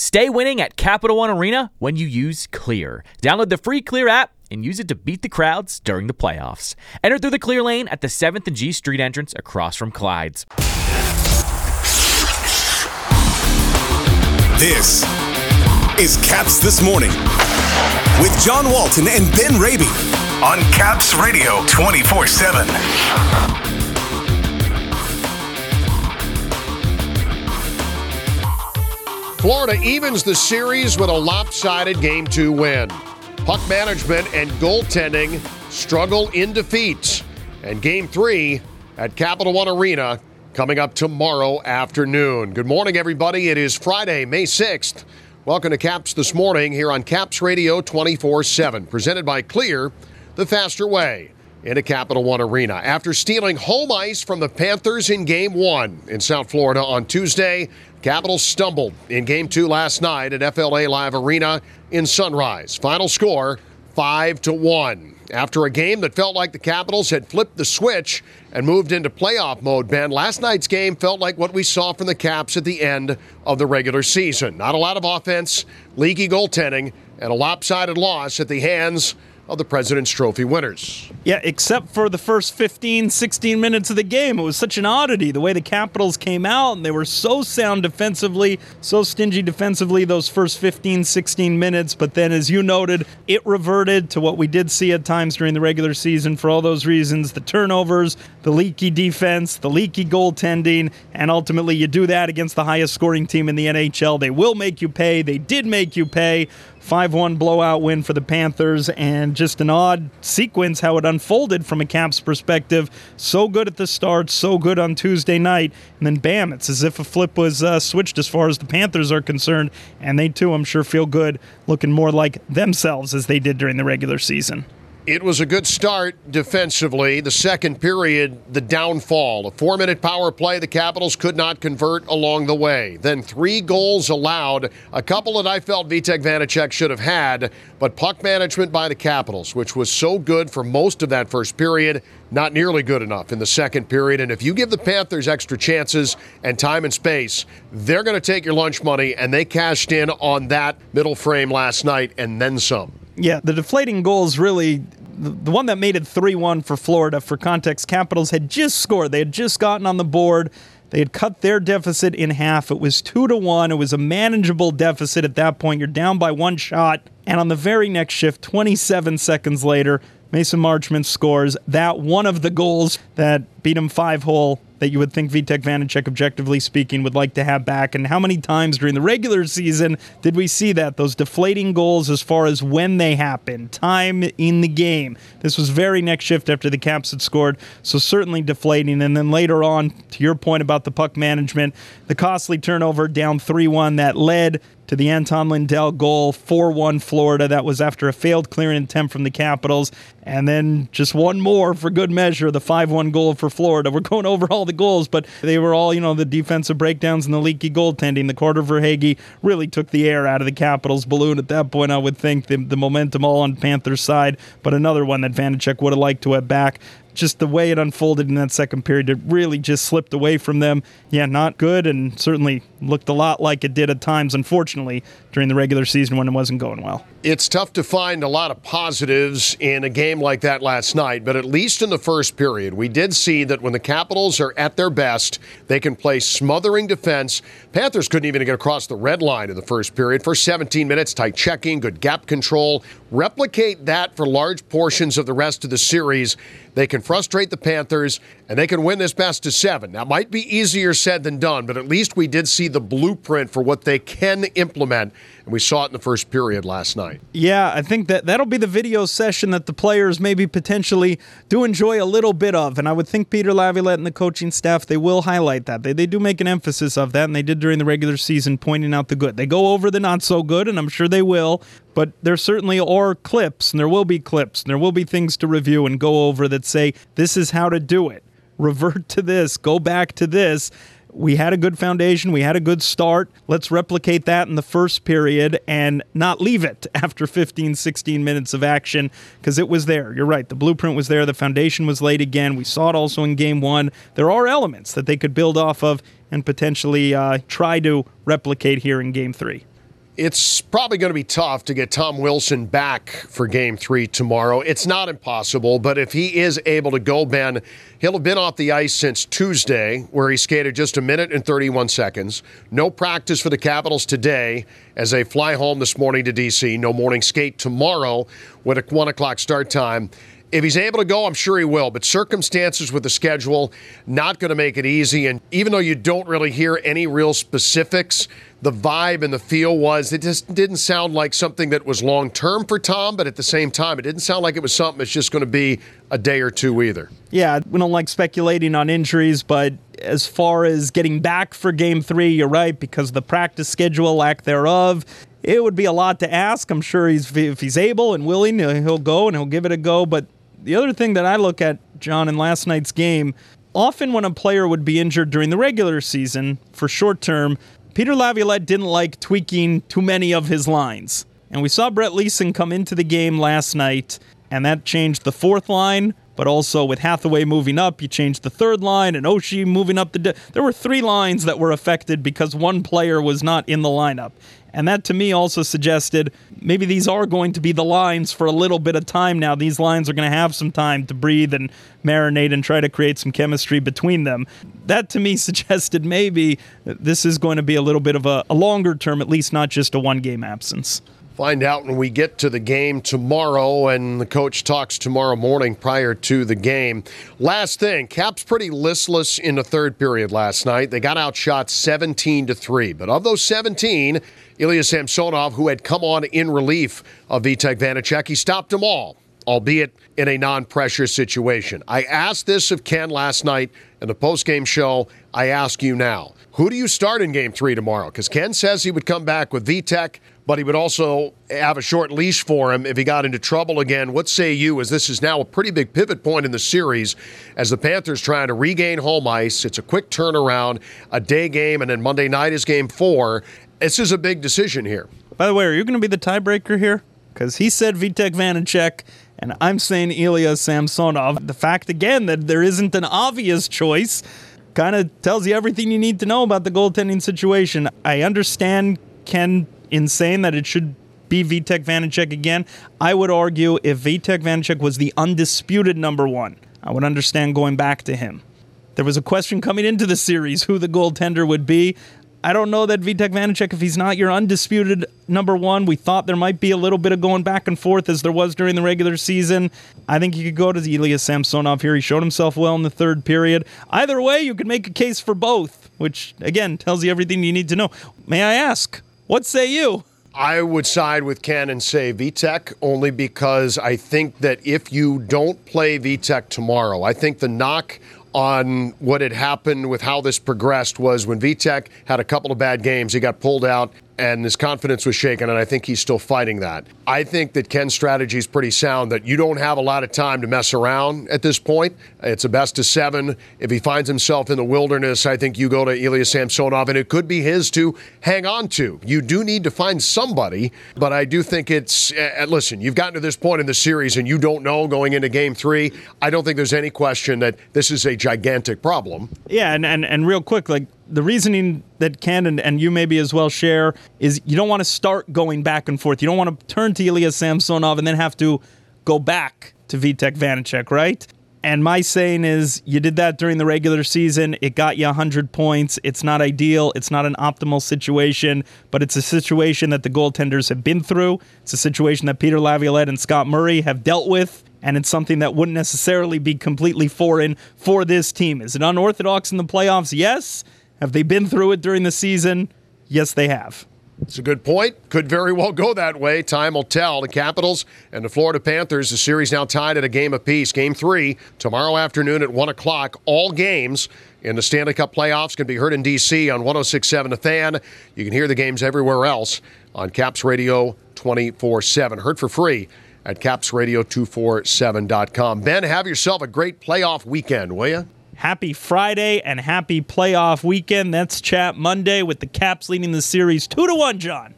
Stay winning at Capital One Arena when you use Clear. Download the free Clear app and use it to beat the crowds during the playoffs. Enter through the Clear lane at the 7th and G Street entrance across from Clyde's. This is Caps This Morning with John Walton and Ben Raby on Caps Radio 24 7. Florida evens the series with a lopsided Game 2 win. Puck management and goaltending struggle in defeat. And Game 3 at Capital One Arena coming up tomorrow afternoon. Good morning, everybody. It is Friday, May 6th. Welcome to Caps This Morning here on Caps Radio 24 7, presented by Clear, the faster way into Capital One Arena. After stealing home ice from the Panthers in Game 1 in South Florida on Tuesday, Capitals stumbled in Game 2 last night at FLA Live Arena in Sunrise. Final score 5 to 1. After a game that felt like the Capitals had flipped the switch and moved into playoff mode, Ben, last night's game felt like what we saw from the Caps at the end of the regular season. Not a lot of offense, leaky goaltending, and a lopsided loss at the hands of the President's Trophy winners. Yeah, except for the first 15, 16 minutes of the game. It was such an oddity the way the Capitals came out and they were so sound defensively, so stingy defensively those first 15, 16 minutes. But then, as you noted, it reverted to what we did see at times during the regular season for all those reasons the turnovers, the leaky defense, the leaky goaltending, and ultimately you do that against the highest scoring team in the NHL. They will make you pay. They did make you pay. 5 1 blowout win for the Panthers, and just an odd sequence how it unfolded from a Caps perspective. So good at the start, so good on Tuesday night, and then bam, it's as if a flip was uh, switched as far as the Panthers are concerned, and they too, I'm sure, feel good, looking more like themselves as they did during the regular season. It was a good start defensively. The second period, the downfall. A four minute power play, the Capitals could not convert along the way. Then three goals allowed, a couple that I felt Vitek Vanecek should have had, but puck management by the Capitals, which was so good for most of that first period, not nearly good enough in the second period. And if you give the Panthers extra chances and time and space, they're going to take your lunch money, and they cashed in on that middle frame last night and then some. Yeah, the deflating goals really the one that made it 3 1 for Florida, for context, Capitals had just scored. They had just gotten on the board. They had cut their deficit in half. It was 2 to 1. It was a manageable deficit at that point. You're down by one shot. And on the very next shift, 27 seconds later, Mason Marchment scores that one of the goals that beat him five hole that you would think Vitek Vanecek, objectively speaking, would like to have back. And how many times during the regular season did we see that? Those deflating goals as far as when they happen, time in the game. This was very next shift after the Caps had scored, so certainly deflating. And then later on, to your point about the puck management, the costly turnover down 3 1 that led to the Anton Lundell goal, 4 1 Florida. That was after a failed clearing attempt from the Capitals. And then just one more for good measure, the 5 1 goal for Florida. We're going over all the goals, but they were all, you know, the defensive breakdowns and the leaky goaltending. The quarter for Verhaeghe really took the air out of the Capitals' balloon at that point, I would think. The, the momentum all on Panthers' side, but another one that Vanecek would have liked to have back just the way it unfolded in that second period, it really just slipped away from them. Yeah, not good, and certainly looked a lot like it did at times, unfortunately, during the regular season when it wasn't going well. It's tough to find a lot of positives in a game like that last night, but at least in the first period, we did see that when the Capitals are at their best, they can play smothering defense. Panthers couldn't even get across the red line in the first period for 17 minutes, tight checking, good gap control. Replicate that for large portions of the rest of the series. They can frustrate the Panthers and they can win this best of seven. Now, might be easier said than done, but at least we did see the blueprint for what they can implement. And we saw it in the first period last night. Yeah, I think that that'll be the video session that the players maybe potentially do enjoy a little bit of. And I would think Peter Laviolette and the coaching staff, they will highlight that. They, they do make an emphasis of that, and they did during the regular season, pointing out the good. They go over the not so good, and I'm sure they will. But there certainly are clips, and there will be clips, and there will be things to review and go over that say, this is how to do it. Revert to this, go back to this we had a good foundation, we had a good start. Let's replicate that in the first period and not leave it after 15, 16 minutes of action because it was there. You're right. The blueprint was there, the foundation was laid again. We saw it also in game one. There are elements that they could build off of and potentially uh, try to replicate here in game three. It's probably going to be tough to get Tom Wilson back for game three tomorrow. It's not impossible, but if he is able to go, Ben, he'll have been off the ice since Tuesday, where he skated just a minute and 31 seconds. No practice for the Capitals today as they fly home this morning to D.C. No morning skate tomorrow with a 1 o'clock start time. If he's able to go, I'm sure he will. But circumstances with the schedule not going to make it easy. And even though you don't really hear any real specifics, the vibe and the feel was it just didn't sound like something that was long term for Tom. But at the same time, it didn't sound like it was something that's just going to be a day or two either. Yeah, we don't like speculating on injuries, but as far as getting back for game three, you're right, because the practice schedule, lack thereof, it would be a lot to ask. I'm sure he's if he's able and willing, he'll go and he'll give it a go. But the other thing that I look at, John, in last night's game, often when a player would be injured during the regular season for short term, Peter Laviolette didn't like tweaking too many of his lines. And we saw Brett Leason come into the game last night, and that changed the fourth line. But also with Hathaway moving up, you changed the third line, and Oshie moving up the. De- there were three lines that were affected because one player was not in the lineup. And that to me also suggested maybe these are going to be the lines for a little bit of time now. These lines are going to have some time to breathe and marinate and try to create some chemistry between them. That to me suggested maybe this is going to be a little bit of a, a longer term, at least not just a one game absence. Find out when we get to the game tomorrow, and the coach talks tomorrow morning prior to the game. Last thing, Caps pretty listless in the third period last night. They got outshot 17 to 3. But of those 17, Ilya Samsonov, who had come on in relief of Vitek Vanecek, he stopped them all, albeit in a non pressure situation. I asked this of Ken last night in the post-game show. I ask you now. Who do you start in game three tomorrow? Because Ken says he would come back with Vitek, but he would also have a short leash for him if he got into trouble again. What say you, as this is now a pretty big pivot point in the series as the Panthers trying to regain home ice? It's a quick turnaround, a day game, and then Monday night is game four. This is a big decision here. By the way, are you going to be the tiebreaker here? Because he said Vitek Vanecek, and I'm saying Ilya Samsonov. The fact, again, that there isn't an obvious choice kind of tells you everything you need to know about the goaltending situation. I understand Ken in saying that it should be Vitek Vanecek again. I would argue if Vitek Vanecek was the undisputed number one, I would understand going back to him. There was a question coming into the series who the goaltender would be. I don't know that Vitek Vanecek, if he's not your undisputed number one, we thought there might be a little bit of going back and forth as there was during the regular season. I think you could go to Ilya Samsonov here. He showed himself well in the third period. Either way, you could make a case for both, which again tells you everything you need to know. May I ask, what say you? I would side with Ken and say Vitek only because I think that if you don't play Vitek tomorrow, I think the knock on what had happened with how this progressed was when Vitek had a couple of bad games, he got pulled out and his confidence was shaken, and I think he's still fighting that. I think that Ken's strategy is pretty sound, that you don't have a lot of time to mess around at this point. It's a best of seven. If he finds himself in the wilderness, I think you go to Ilya Samsonov, and it could be his to hang on to. You do need to find somebody, but I do think it's, uh, listen, you've gotten to this point in the series and you don't know going into game three. I don't think there's any question that this is a gigantic problem. Yeah, and, and, and real quick, like the reasoning that Ken and, and you maybe as well share is you don't want to start going back and forth. You don't want to turn to Ilya Samsonov and then have to go back to Vitek Vanecek, right? And my saying is, you did that during the regular season. It got you 100 points. It's not ideal. It's not an optimal situation, but it's a situation that the goaltenders have been through. It's a situation that Peter Laviolette and Scott Murray have dealt with, and it's something that wouldn't necessarily be completely foreign for this team. Is it unorthodox in the playoffs? Yes. Have they been through it during the season? Yes, they have. It's a good point. Could very well go that way. Time will tell. The Capitals and the Florida Panthers, the series now tied at a game apiece. Game three, tomorrow afternoon at 1 o'clock. All games in the Stanley Cup playoffs can be heard in D.C. on 1067 The Fan. You can hear the games everywhere else on Caps Radio 24 7. Heard for free at capsradio247.com. Ben, have yourself a great playoff weekend, will you? Happy Friday and happy playoff weekend. That's Chat Monday with the Caps leading the series 2 to 1, John.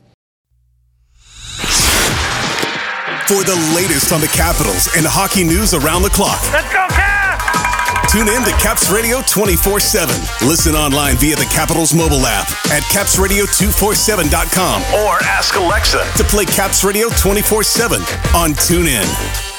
For the latest on the Capitals and hockey news around the clock. Let's go, Caps! Tune in to Caps Radio 24 7. Listen online via the Capitals mobile app at capsradio247.com or ask Alexa to play Caps Radio 24 7 on TuneIn.